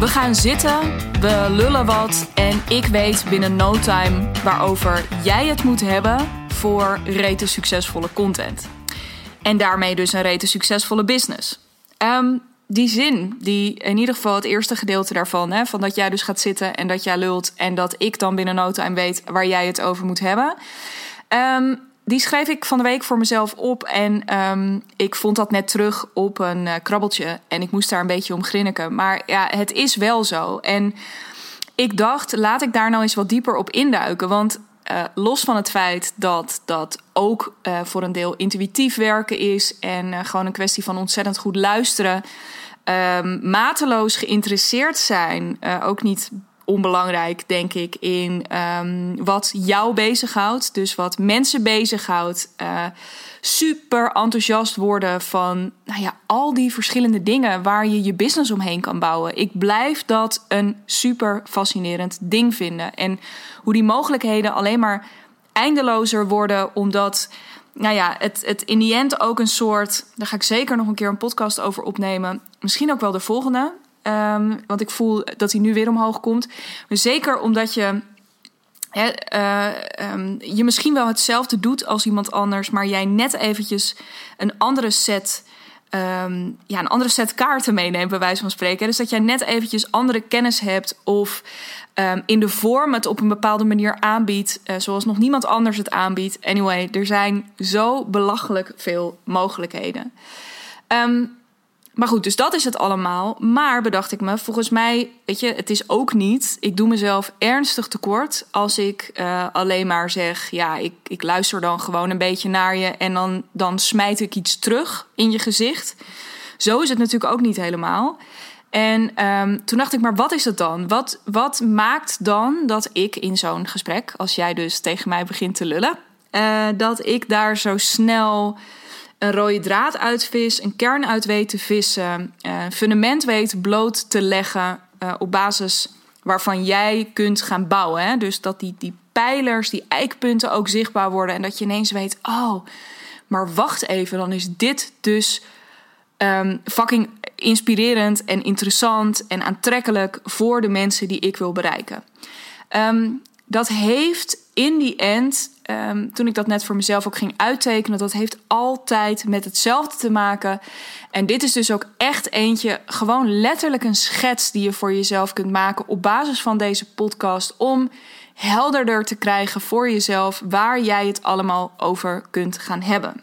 We gaan zitten, we lullen wat en ik weet binnen no time waarover jij het moet hebben voor rete succesvolle content. En daarmee dus een rete succesvolle business. Um, die zin, die in ieder geval het eerste gedeelte daarvan, hè, van dat jij dus gaat zitten en dat jij lult en dat ik dan binnen no time weet waar jij het over moet hebben. Um, die schreef ik van de week voor mezelf op. En um, ik vond dat net terug op een uh, krabbeltje. En ik moest daar een beetje om grinniken. Maar ja, het is wel zo. En ik dacht, laat ik daar nou eens wat dieper op induiken. Want uh, los van het feit dat dat ook uh, voor een deel intuïtief werken is. En gewoon een kwestie van ontzettend goed luisteren. Um, mateloos geïnteresseerd zijn. ook niet onbelangrijk, denk ik, in um, wat jou bezighoudt. Dus wat mensen bezighoudt. Uh, super enthousiast worden van nou ja, al die verschillende dingen waar je je business omheen kan bouwen. Ik blijf dat een super fascinerend ding vinden. En hoe die mogelijkheden alleen maar eindelozer worden, omdat. Nou ja, het, het in die end ook een soort. Daar ga ik zeker nog een keer een podcast over opnemen. Misschien ook wel de volgende. Um, want ik voel dat hij nu weer omhoog komt. Zeker omdat je He, uh, um, je misschien wel hetzelfde doet als iemand anders, maar jij net eventjes een andere set, um, ja, een andere set kaarten meeneemt, bij wijze van spreken. Dus dat jij net eventjes andere kennis hebt of in de vorm het op een bepaalde manier aanbiedt, uh, zoals nog niemand anders het aanbiedt. Anyway, er zijn zo belachelijk veel mogelijkheden. Um, maar goed, dus dat is het allemaal. Maar bedacht ik me, volgens mij, weet je, het is ook niet. Ik doe mezelf ernstig tekort als ik uh, alleen maar zeg: ja, ik, ik luister dan gewoon een beetje naar je en dan, dan smijt ik iets terug in je gezicht. Zo is het natuurlijk ook niet helemaal. En um, toen dacht ik, maar wat is het dan? Wat, wat maakt dan dat ik in zo'n gesprek, als jij dus tegen mij begint te lullen, uh, dat ik daar zo snel een rode draad uitvis, een kern uit weet te vissen, eh, een fundament weet bloot te leggen uh, op basis waarvan jij kunt gaan bouwen. Hè? Dus dat die, die pijlers, die eikpunten ook zichtbaar worden en dat je ineens weet, oh, maar wacht even, dan is dit dus um, fucking inspirerend en interessant en aantrekkelijk voor de mensen die ik wil bereiken. Um, dat heeft in die end, um, toen ik dat net voor mezelf ook ging uittekenen, dat heeft altijd met hetzelfde te maken. En dit is dus ook echt eentje, gewoon letterlijk een schets die je voor jezelf kunt maken op basis van deze podcast. Om helderder te krijgen voor jezelf waar jij het allemaal over kunt gaan hebben.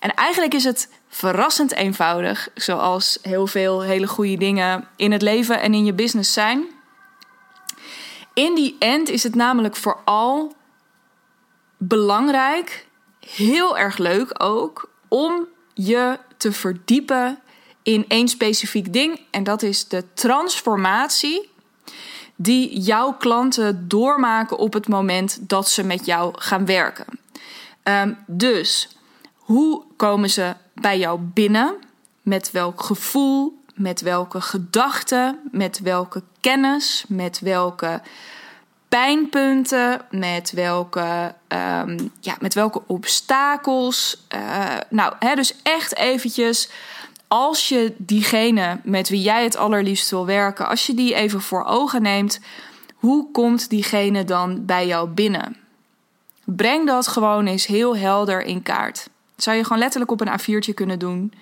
En eigenlijk is het verrassend eenvoudig, zoals heel veel hele goede dingen in het leven en in je business zijn. In die end is het namelijk vooral belangrijk, heel erg leuk ook, om je te verdiepen in één specifiek ding. En dat is de transformatie die jouw klanten doormaken op het moment dat ze met jou gaan werken. Um, dus hoe komen ze bij jou binnen? Met welk gevoel? met welke gedachten, met welke kennis, met welke pijnpunten, met welke, um, ja, met welke obstakels. Uh, nou, hè, dus echt eventjes, als je diegene met wie jij het allerliefst wil werken, als je die even voor ogen neemt, hoe komt diegene dan bij jou binnen? Breng dat gewoon eens heel helder in kaart. Zou je gewoon letterlijk op een A4'tje kunnen doen.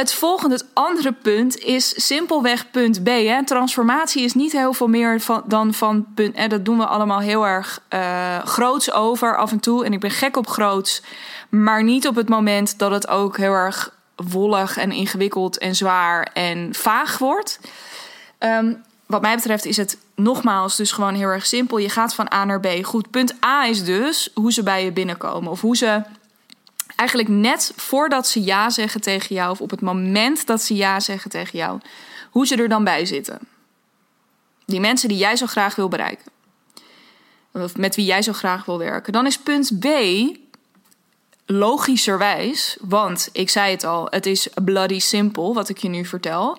Het volgende, het andere punt, is simpelweg punt B. Transformatie is niet heel veel meer dan van punt. En dat doen we allemaal heel erg uh, groots over af en toe. En ik ben gek op groots. Maar niet op het moment dat het ook heel erg wollig en ingewikkeld en zwaar en vaag wordt. Um, wat mij betreft is het nogmaals dus gewoon heel erg simpel. Je gaat van A naar B. Goed, punt A is dus hoe ze bij je binnenkomen. Of hoe ze eigenlijk net voordat ze ja zeggen tegen jou, of op het moment dat ze ja zeggen tegen jou, hoe ze er dan bij zitten. Die mensen die jij zo graag wil bereiken. Of met wie jij zo graag wil werken. Dan is punt B logischerwijs, want ik zei het al, het is bloody simple wat ik je nu vertel.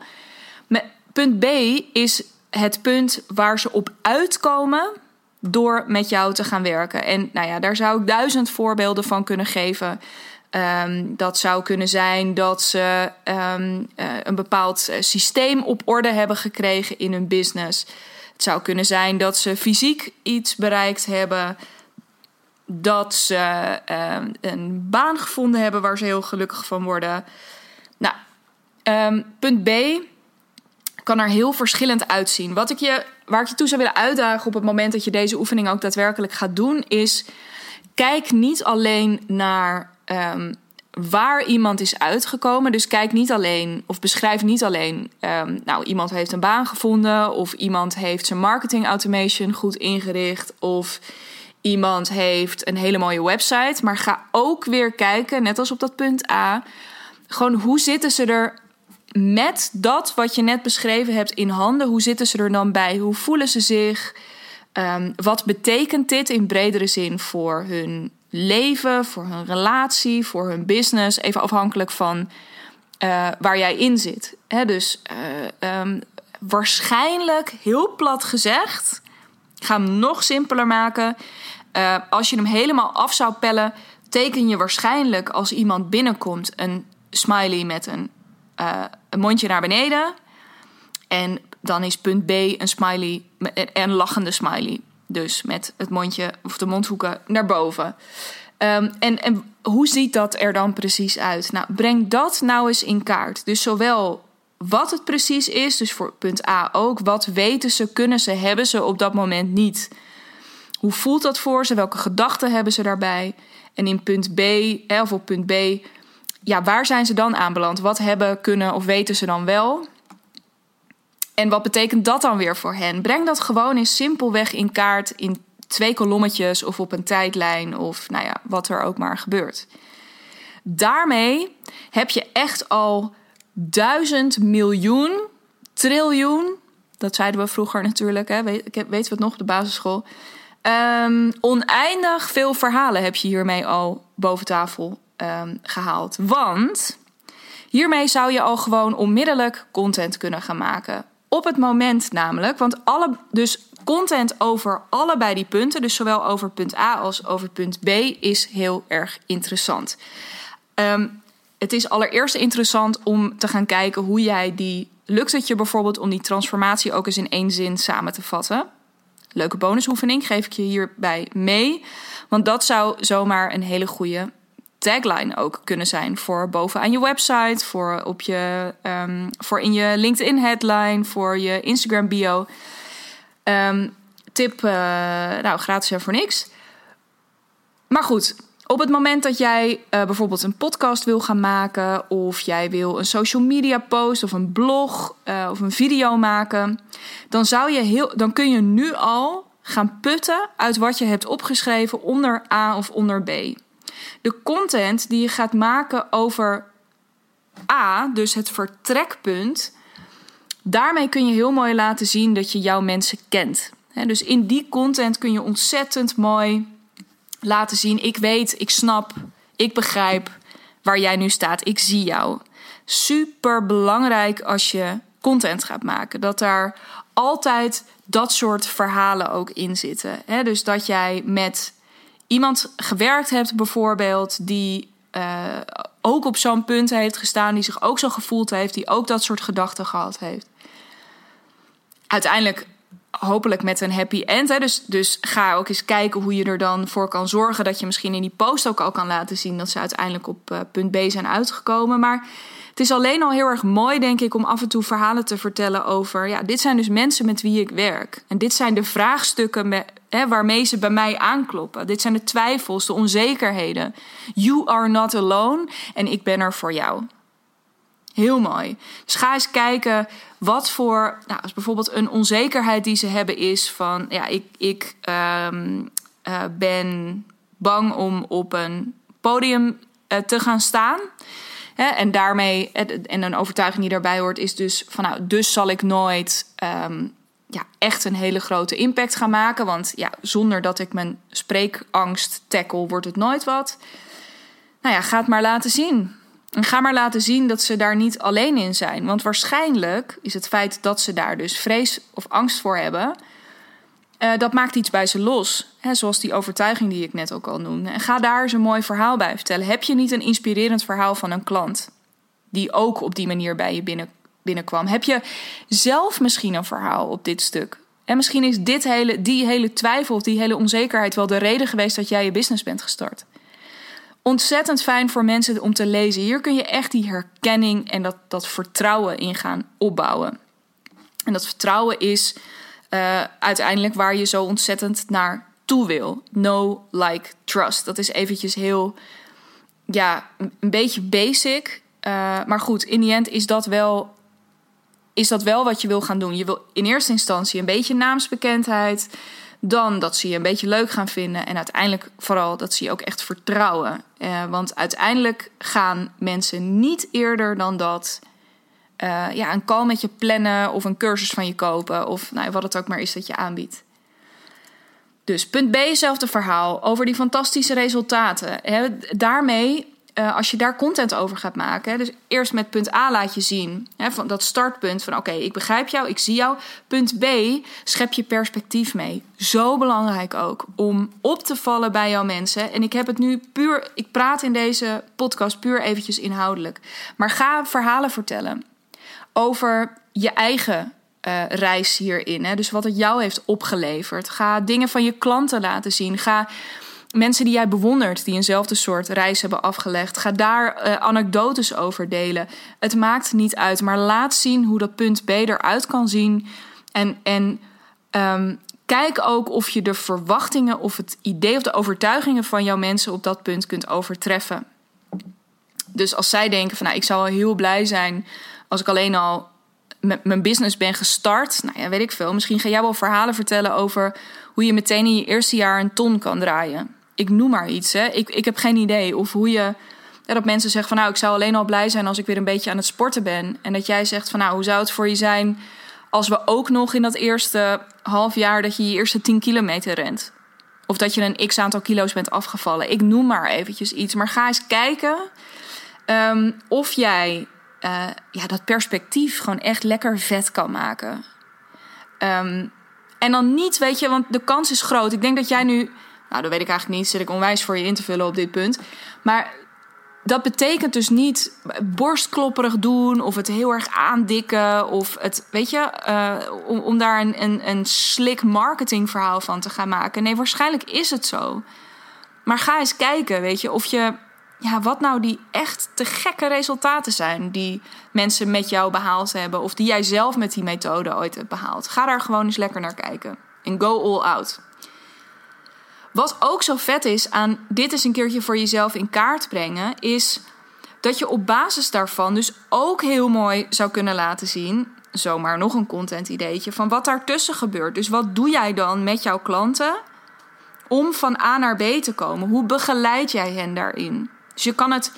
Punt B is het punt waar ze op uitkomen door met jou te gaan werken. En nou ja, daar zou ik duizend voorbeelden van kunnen geven. Ehm, dat zou kunnen zijn dat ze ehm, eh, een bepaald eh, systeem op orde hebben gekregen in hun business. Het zou kunnen zijn dat ze fysiek iets bereikt hebben. Dat ze ehm, een baan gevonden hebben waar ze heel gelukkig van worden. Nou, punt B kan er heel verschillend uitzien. Wat ik je, waar ik je toe zou willen uitdagen op het moment dat je deze oefening ook daadwerkelijk gaat doen, is kijk niet alleen naar um, waar iemand is uitgekomen. Dus kijk niet alleen of beschrijf niet alleen, um, nou iemand heeft een baan gevonden of iemand heeft zijn marketing automation goed ingericht of iemand heeft een hele mooie website, maar ga ook weer kijken, net als op dat punt A, gewoon hoe zitten ze er met dat wat je net beschreven hebt in handen, hoe zitten ze er dan bij? Hoe voelen ze zich? Um, wat betekent dit in bredere zin voor hun leven, voor hun relatie, voor hun business? Even afhankelijk van uh, waar jij in zit. Dus uh, um, waarschijnlijk, heel plat gezegd, ik ga hem nog simpeler maken. Uh, als je hem helemaal af zou pellen, teken je waarschijnlijk als iemand binnenkomt een smiley met een uh, een mondje naar beneden. En dan is punt B een smiley, een lachende smiley. Dus met het mondje of de mondhoeken naar boven. Um, en, en hoe ziet dat er dan precies uit? Nou, breng dat nou eens in kaart. Dus zowel wat het precies is, dus voor punt A ook. Wat weten ze, kunnen ze, hebben ze op dat moment niet? Hoe voelt dat voor ze? Welke gedachten hebben ze daarbij? En in punt B, of op punt B, ja, waar zijn ze dan aanbeland? Wat hebben, kunnen of weten ze dan wel? En wat betekent dat dan weer voor hen? Breng dat gewoon eens simpelweg in kaart in twee kolommetjes of op een tijdlijn of nou ja, wat er ook maar gebeurt. Daarmee heb je echt al duizend miljoen, triljoen, dat zeiden we vroeger natuurlijk, hè, weet, weten we het nog, de basisschool. Um, oneindig veel verhalen heb je hiermee al boven tafel um, gehaald. Want hiermee zou je al gewoon onmiddellijk content kunnen gaan maken. Op het moment namelijk, want alle, dus content over allebei die punten, dus zowel over punt A als over punt B, is heel erg interessant. Um, het is allereerst interessant om te gaan kijken hoe jij die. Lukt het je bijvoorbeeld om die transformatie ook eens in één zin samen te vatten? Leuke bonusoefening geef ik je hierbij mee. Want dat zou zomaar een hele goede tagline ook kunnen zijn voor bovenaan je website, voor, op je, um, voor in je LinkedIn headline, voor je Instagram bio. Um, tip, uh, nou gratis en voor niks. Maar goed, op het moment dat jij uh, bijvoorbeeld een podcast wil gaan maken, of jij wil een social media post of een blog uh, of een video maken, dan, zou je heel, dan kun je nu al gaan putten uit wat je hebt opgeschreven onder A of onder B de content die je gaat maken over A, dus het vertrekpunt, daarmee kun je heel mooi laten zien dat je jouw mensen kent. dus in die content kun je ontzettend mooi laten zien: ik weet, ik snap, ik begrijp waar jij nu staat, ik zie jou. Super belangrijk als je content gaat maken, dat daar altijd dat soort verhalen ook in zitten. dus dat jij met iemand gewerkt hebt, bijvoorbeeld, die uh, ook op zo'n punt heeft gestaan, die zich ook zo gevoeld heeft, die ook dat soort gedachten gehad heeft. Uiteindelijk hopelijk met een happy end. Hè? Dus, dus ga ook eens kijken hoe je er dan voor kan zorgen dat je misschien in die post ook al kan laten zien dat ze uiteindelijk op uh, punt B zijn uitgekomen. Maar het is alleen al heel erg mooi, denk ik, om af en toe verhalen te vertellen over. Ja, dit zijn dus mensen met wie ik werk. En dit zijn de vraagstukken hè, waarmee ze bij mij aankloppen. Dit zijn de twijfels, de onzekerheden. You are not alone en ik ben er voor jou. Heel mooi. Dus ga eens kijken wat voor, nou, als bijvoorbeeld een onzekerheid die ze hebben is van, ja, ik, ik um, uh, ben bang om op een podium uh, te gaan staan. Hè, en daarmee, en een overtuiging die daarbij hoort, is dus van, nou, dus zal ik nooit um, ja, echt een hele grote impact gaan maken. Want ja, zonder dat ik mijn spreekangst tackle, wordt het nooit wat. Nou ja, ga het maar laten zien. En ga maar laten zien dat ze daar niet alleen in zijn. Want waarschijnlijk is het feit dat ze daar dus vrees of angst voor hebben. Uh, dat maakt iets bij ze los. Hè, zoals die overtuiging die ik net ook al noemde. En ga daar eens een mooi verhaal bij vertellen. Heb je niet een inspirerend verhaal van een klant die ook op die manier bij je binnen, binnenkwam? Heb je zelf misschien een verhaal op dit stuk? En misschien is dit hele, die hele twijfel of die hele onzekerheid wel de reden geweest dat jij je business bent gestart. Ontzettend fijn voor mensen om te lezen. Hier kun je echt die herkenning en dat, dat vertrouwen in gaan opbouwen. En dat vertrouwen is uh, uiteindelijk waar je zo ontzettend naar toe wil. No like, trust. Dat is eventjes heel, ja, een beetje basic. Uh, maar goed, in die end is dat wel is dat wel wat je wil gaan doen. Je wil in eerste instantie een beetje naamsbekendheid. Dan dat ze je een beetje leuk gaan vinden. En uiteindelijk vooral dat ze je ook echt vertrouwen. Uh, want uiteindelijk gaan mensen niet eerder dan dat. Uh, ja, een call met je plannen of een cursus van je kopen. Of nou, wat het ook maar is dat je aanbiedt. Dus punt B, hetzelfde verhaal over die fantastische resultaten. daarmee uh, als je daar content over gaat maken, dus eerst met punt A laat je zien, hè, van dat startpunt van oké, ik begrijp jou, ik zie jou. Punt B, schep je perspectief mee. Zo belangrijk ook om op te vallen bij jouw mensen. En ik heb het nu puur, ik praat in deze podcast puur eventjes inhoudelijk. Maar ga verhalen vertellen over je eigen uh, reis hierin. Hè? Dus wat het jou heeft opgeleverd. Ga dingen van je klanten laten zien. Ga mensen die jij bewondert, die eenzelfde soort reis hebben afgelegd, ga daar uh, anekdotes over delen. Het maakt niet uit, maar laat zien hoe dat punt B eruit kan zien. En, en um, kijk ook of je de verwachtingen of het idee of de overtuigingen van jouw mensen op dat punt kunt overtreffen. Dus als zij denken van nou, ik zou wel heel blij zijn als ik alleen al met mijn business ben gestart. Nou ja, weet ik veel. Misschien ga jij wel verhalen vertellen over hoe je meteen in je eerste jaar een ton kan draaien ik noem maar iets. Hè. Ik, ik heb geen idee. Of hoe je. dat mensen zeggen van nou, ik zou alleen al blij zijn als ik weer een beetje aan het sporten ben. En dat jij zegt van nou, hoe zou het voor je zijn als we ook nog in dat eerste half jaar dat je je eerste 10 kilometer rent. Of dat je een x aantal kilo's bent afgevallen. Ik noem maar eventjes iets. Maar ga eens kijken um, of jij uh, ja, dat perspectief gewoon echt lekker vet kan maken. Um, en dan niet, weet je, want de kans is groot. Ik denk dat jij nu nou, dat weet ik eigenlijk niet. Zit ik onwijs voor je in te vullen op dit punt. Maar dat betekent dus niet borstklopperig doen of het heel erg aandikken of het, weet je, om, om daar een, een, een slick marketingverhaal van te gaan maken. Nee, waarschijnlijk is het zo. Maar ga eens kijken, weet je, of je, ja, wat nou die echt te gekke resultaten zijn die mensen met jou behaald hebben of die jij zelf met die methode ooit hebt behaald. Ga daar gewoon eens lekker naar kijken. En go all out. Wat ook zo vet is aan dit eens een keertje voor jezelf in kaart brengen, is dat je op basis daarvan dus ook heel mooi zou kunnen laten zien, zomaar nog een content ideetje, van wat daartussen gebeurt. Dus wat doe jij dan met jouw klanten om van A naar B te komen? Hoe begeleid jij hen daarin? Dus je kan het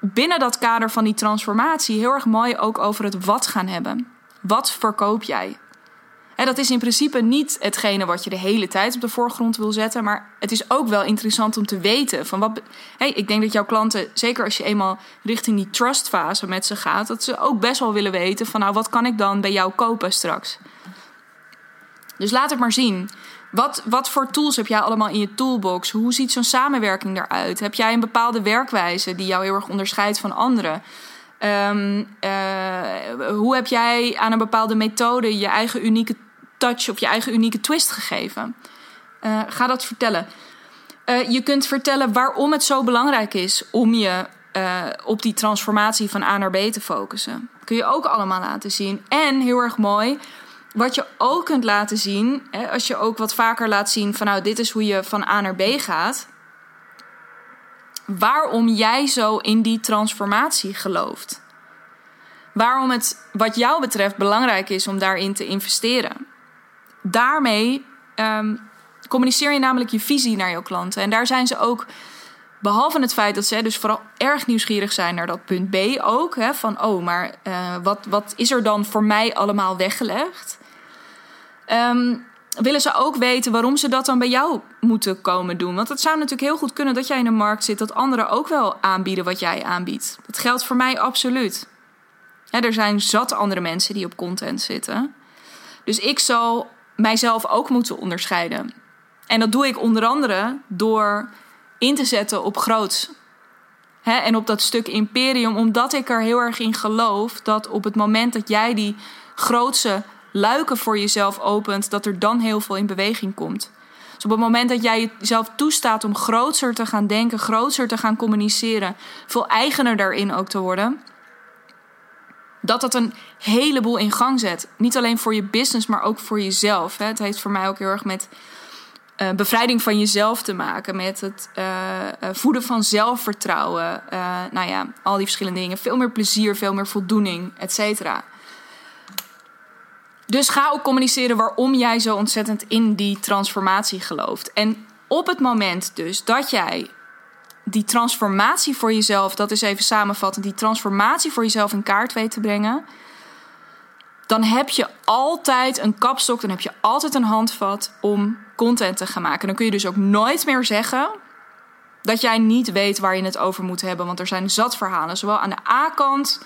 binnen dat kader van die transformatie heel erg mooi ook over het wat gaan hebben. Wat verkoop jij? Dat is in principe niet hetgene wat je de hele tijd op de voorgrond wil zetten. Maar het is ook wel interessant om te weten. Van wat, hey, ik denk dat jouw klanten, zeker als je eenmaal richting die trustfase met ze gaat, dat ze ook best wel willen weten van nou, wat kan ik dan bij jou kopen straks? Dus laat het maar zien. Wat, wat voor tools heb jij allemaal in je toolbox? Hoe ziet zo'n samenwerking eruit? Heb jij een bepaalde werkwijze die jou heel erg onderscheidt van anderen? Um, uh, hoe heb jij aan een bepaalde methode je eigen unieke touch of je eigen unieke twist gegeven? Uh, ga dat vertellen. Uh, je kunt vertellen waarom het zo belangrijk is om je op die transformatie van A naar B te focussen. Kun je ook allemaal laten zien. En heel erg mooi, wat je ook kunt laten zien, hè, als je ook wat vaker laat zien van nou, dit is hoe je van A naar B gaat waarom jij zo in die transformatie gelooft. Waarom het wat jou betreft belangrijk is om daarin te investeren. Daarmee um, communiceer je namelijk je visie naar jouw klanten. En daar zijn ze ook, behalve het feit dat ze dus vooral erg nieuwsgierig zijn naar dat punt B ook. Hè, van, oh, maar uh, wat, wat is er dan voor mij allemaal weggelegd? Um, willen ze ook weten waarom ze dat dan bij jou moeten komen doen. Want het zou natuurlijk heel goed kunnen dat jij in een markt zit dat anderen ook wel aanbieden wat jij aanbiedt. Dat geldt voor mij absoluut. er zijn zat andere mensen die op content zitten. Dus ik zal mijzelf ook moeten onderscheiden. En dat doe ik onder andere door in te zetten op groots. En op dat stuk imperium, omdat ik er heel erg in geloof dat op het moment dat jij die grootse luiken voor jezelf opent, dat er dan heel veel in beweging komt. Dus op het moment dat jij jezelf toestaat om groter te gaan denken, groter te gaan communiceren, veel eigener daarin ook te worden, dat dat een heleboel in gang zet. Niet alleen voor je business, maar ook voor jezelf. Het heeft voor mij ook heel erg met uh, bevrijding van jezelf te maken. Met het uh, voeden van zelfvertrouwen. nou ja, al die verschillende dingen. Veel meer plezier, veel meer voldoening, et cetera. Dus ga ook communiceren waarom jij zo ontzettend in die transformatie gelooft. En op het moment dus dat jij die transformatie voor jezelf, dat is even samenvatten, die transformatie voor jezelf in kaart weet te brengen, dan heb je altijd een kapstok, dan heb je altijd een handvat om content te gaan maken. Dan kun je dus ook nooit meer zeggen dat jij niet weet waar je het over moet hebben, want er zijn zat verhalen, zowel aan de A-kant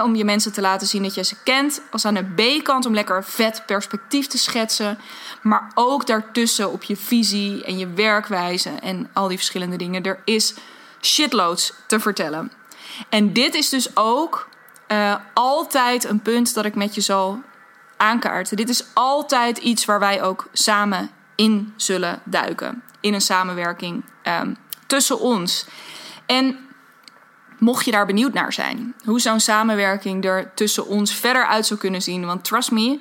om je mensen te laten zien dat je ze kent. Als aan de B-kant om lekker vet perspectief te schetsen. Maar ook daartussen op je visie en je werkwijze en al die verschillende dingen. Er is shitloads te vertellen. En dit is dus ook uh, altijd een punt dat ik met je zal aankaarten. Dit is altijd iets waar wij ook samen in zullen duiken. In een samenwerking um, tussen ons. En Mocht je daar benieuwd naar zijn, hoe zo'n samenwerking er tussen ons verder uit zou kunnen zien. Want trust me,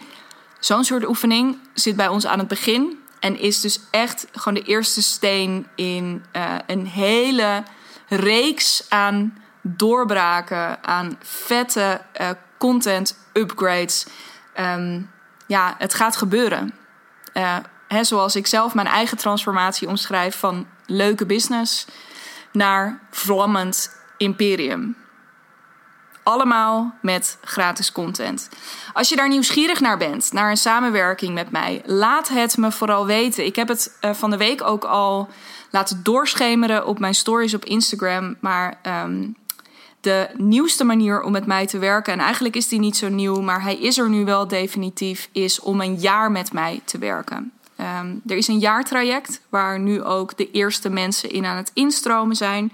zo'n soort oefening zit bij ons aan het begin. En is dus echt gewoon de eerste steen in uh, een hele reeks aan doorbraken, aan vette uh, content upgrades. Um, ja, het gaat gebeuren. Uh, hè, zoals ik zelf mijn eigen transformatie omschrijf van leuke business naar vlammend Imperium. Allemaal met gratis content. Als je daar nieuwsgierig naar bent, naar een samenwerking met mij, laat het me vooral weten. Ik heb het uh, van de week ook al laten doorschemeren op mijn stories op Instagram. Maar um, de nieuwste manier om met mij te werken, en eigenlijk is die niet zo nieuw, maar hij is er nu wel definitief, is om een jaar met mij te werken. Um, er is een jaartraject waar nu ook de eerste mensen in aan het instromen zijn.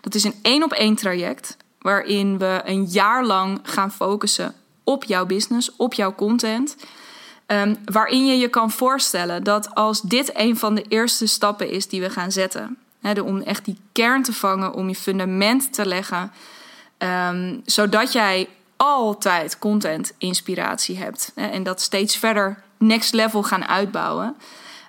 Dat is een één op één traject waarin we een jaar lang gaan focussen op jouw business, op jouw content. Um, waarin je je kan voorstellen dat als dit een van de eerste stappen is die we gaan zetten, hè, om echt die kern te vangen, om je fundament te leggen, um, zodat jij altijd content inspiratie hebt en dat steeds verder next level gaan uitbouwen,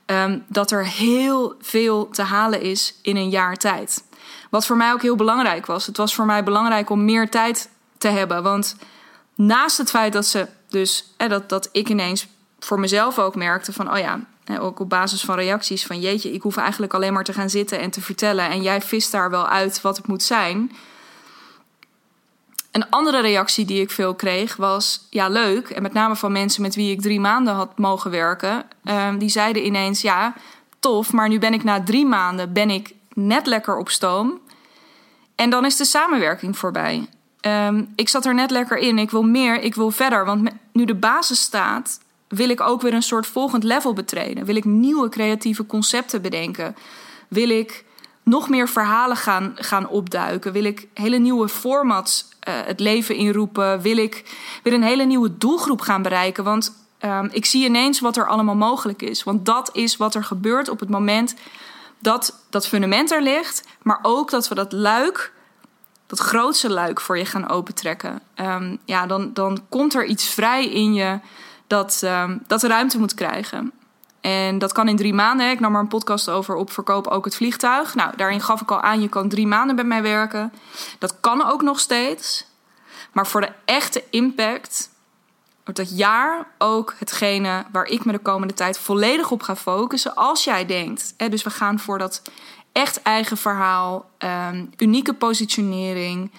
um, dat er heel veel te halen is in een jaar tijd. Wat voor mij ook heel belangrijk was. Het was voor mij belangrijk om meer tijd te hebben. Want naast het feit dat ze dus, dat, dat ik ineens voor mezelf ook merkte van, oh ja, ook op basis van reacties van jeetje, ik hoef eigenlijk alleen maar te gaan zitten en te vertellen. En jij vist daar wel uit wat het moet zijn. Een andere reactie die ik veel kreeg was: ja, leuk. En met name van mensen met wie ik drie maanden had mogen werken. Um, die zeiden ineens: ja, tof, maar nu ben ik na drie maanden ben ik net lekker op stoom. En dan is de samenwerking voorbij. Um, ik zat er net lekker in. Ik wil meer, ik wil verder. Want nu de basis staat, wil ik ook weer een soort volgend level betreden. Wil ik nieuwe creatieve concepten bedenken? Wil ik nog meer verhalen gaan, gaan opduiken? Wil ik hele nieuwe formats het leven inroepen? Wil ik weer een hele nieuwe doelgroep gaan bereiken? Want um, ik zie ineens wat er allemaal mogelijk is. Want dat is wat er gebeurt op het moment dat dat fundament er ligt, maar ook dat we dat luik, dat grootste luik voor je gaan opentrekken. Um, ja, dan, dan komt er iets vrij in je dat, um, dat ruimte moet krijgen. En dat kan in drie maanden. Ik nam er een podcast over op verkoop ook het vliegtuig. Nou, daarin gaf ik al aan, je kan drie maanden bij mij werken. Dat kan ook nog steeds. Maar voor de echte impact wordt dat jaar ook hetgene waar ik me de komende tijd volledig op ga focussen. Als jij denkt, hè, dus we gaan voor dat echt eigen verhaal, um, unieke positionering,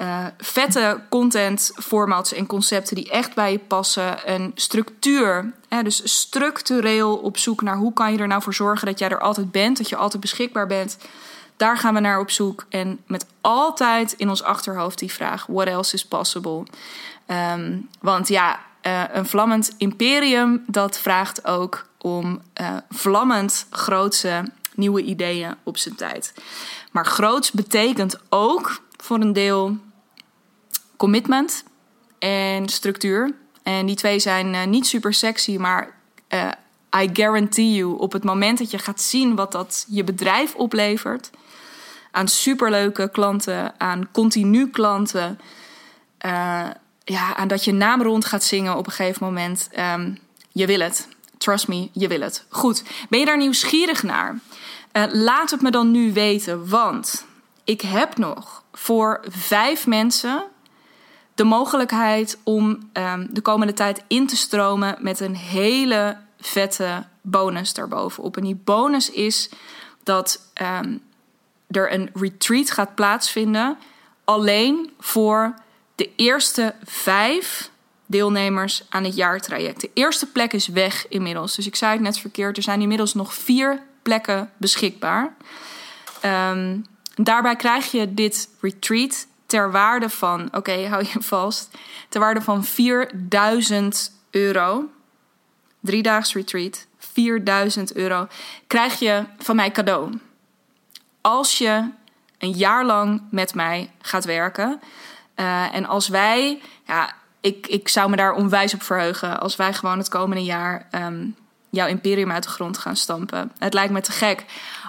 uh, vette content, formats en concepten die echt bij je passen. Een structuur, hè, dus structureel op zoek naar hoe kan je er nou voor zorgen dat jij er altijd bent, dat je altijd beschikbaar bent. Daar gaan we naar op zoek. En met altijd in ons achterhoofd die vraag: what else is possible? Um, want ja, uh, een vlammend imperium dat vraagt ook om uh, vlammend grootse nieuwe ideeën op zijn tijd. Maar groots betekent ook voor een deel commitment en structuur. En die twee zijn uh, niet super sexy, maar I guarantee you, op het moment dat je gaat zien wat dat je bedrijf oplevert, aan superleuke klanten, aan continu klanten, uh, ja, aan dat je naam rond gaat zingen op een gegeven moment. Um, je wil het. Trust me, je wil het. Goed, ben je daar nieuwsgierig naar? Laat het me dan nu weten, want ik heb nog voor vijf mensen de mogelijkheid om um, de komende tijd in te stromen met een hele vette bonus daarbovenop. En die bonus is dat um, er een retreat gaat plaatsvinden alleen voor de eerste vijf deelnemers aan het jaartraject. De eerste plek is weg inmiddels. Dus ik zei het net verkeerd. Er zijn inmiddels nog vier plekken beschikbaar. Um, daarbij krijg je dit retreat ter waarde van, oké, hou je vast, ter waarde van 4000 euro. Driedaags retreat, 4000 euro. Krijg je van mij cadeau. Als je een jaar lang met mij gaat werken. Uh, en als wij, ja, ik, ik zou me daar onwijs op verheugen. Als wij gewoon het komende jaar um, jouw imperium uit de grond gaan stampen. Het lijkt me te gek.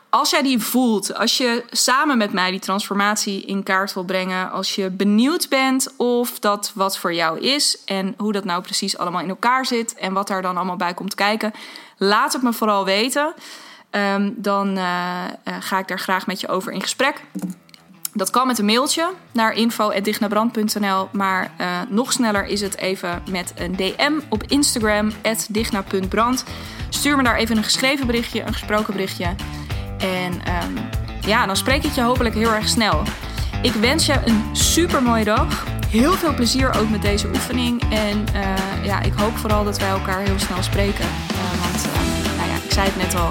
Als jij die voelt, als je samen met mij die transformatie in kaart wil brengen, als je benieuwd bent of dat wat voor jou is en hoe dat nou precies allemaal in elkaar zit en wat daar dan allemaal bij komt kijken, laat het me vooral weten. Um, dan uh, uh, ga ik daar graag met je over in gesprek. Dat kan met een mailtje naar info.dignabrand.nl. Maar uh, nog sneller is het even met een DM op Instagram, digna.brand. Stuur me daar even een geschreven berichtje, een gesproken berichtje. En um, ja, dan spreek ik je hopelijk heel erg snel. Ik wens je een super mooie dag. Heel veel plezier ook met deze oefening. En uh, ja, ik hoop vooral dat wij elkaar heel snel spreken. Uh, want nou ja, ik zei het net al.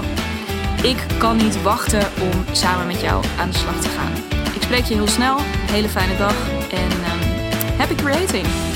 Ik kan niet wachten om samen met jou aan de slag te gaan. Ik spreek je heel snel. Hele fijne dag en um, happy creating!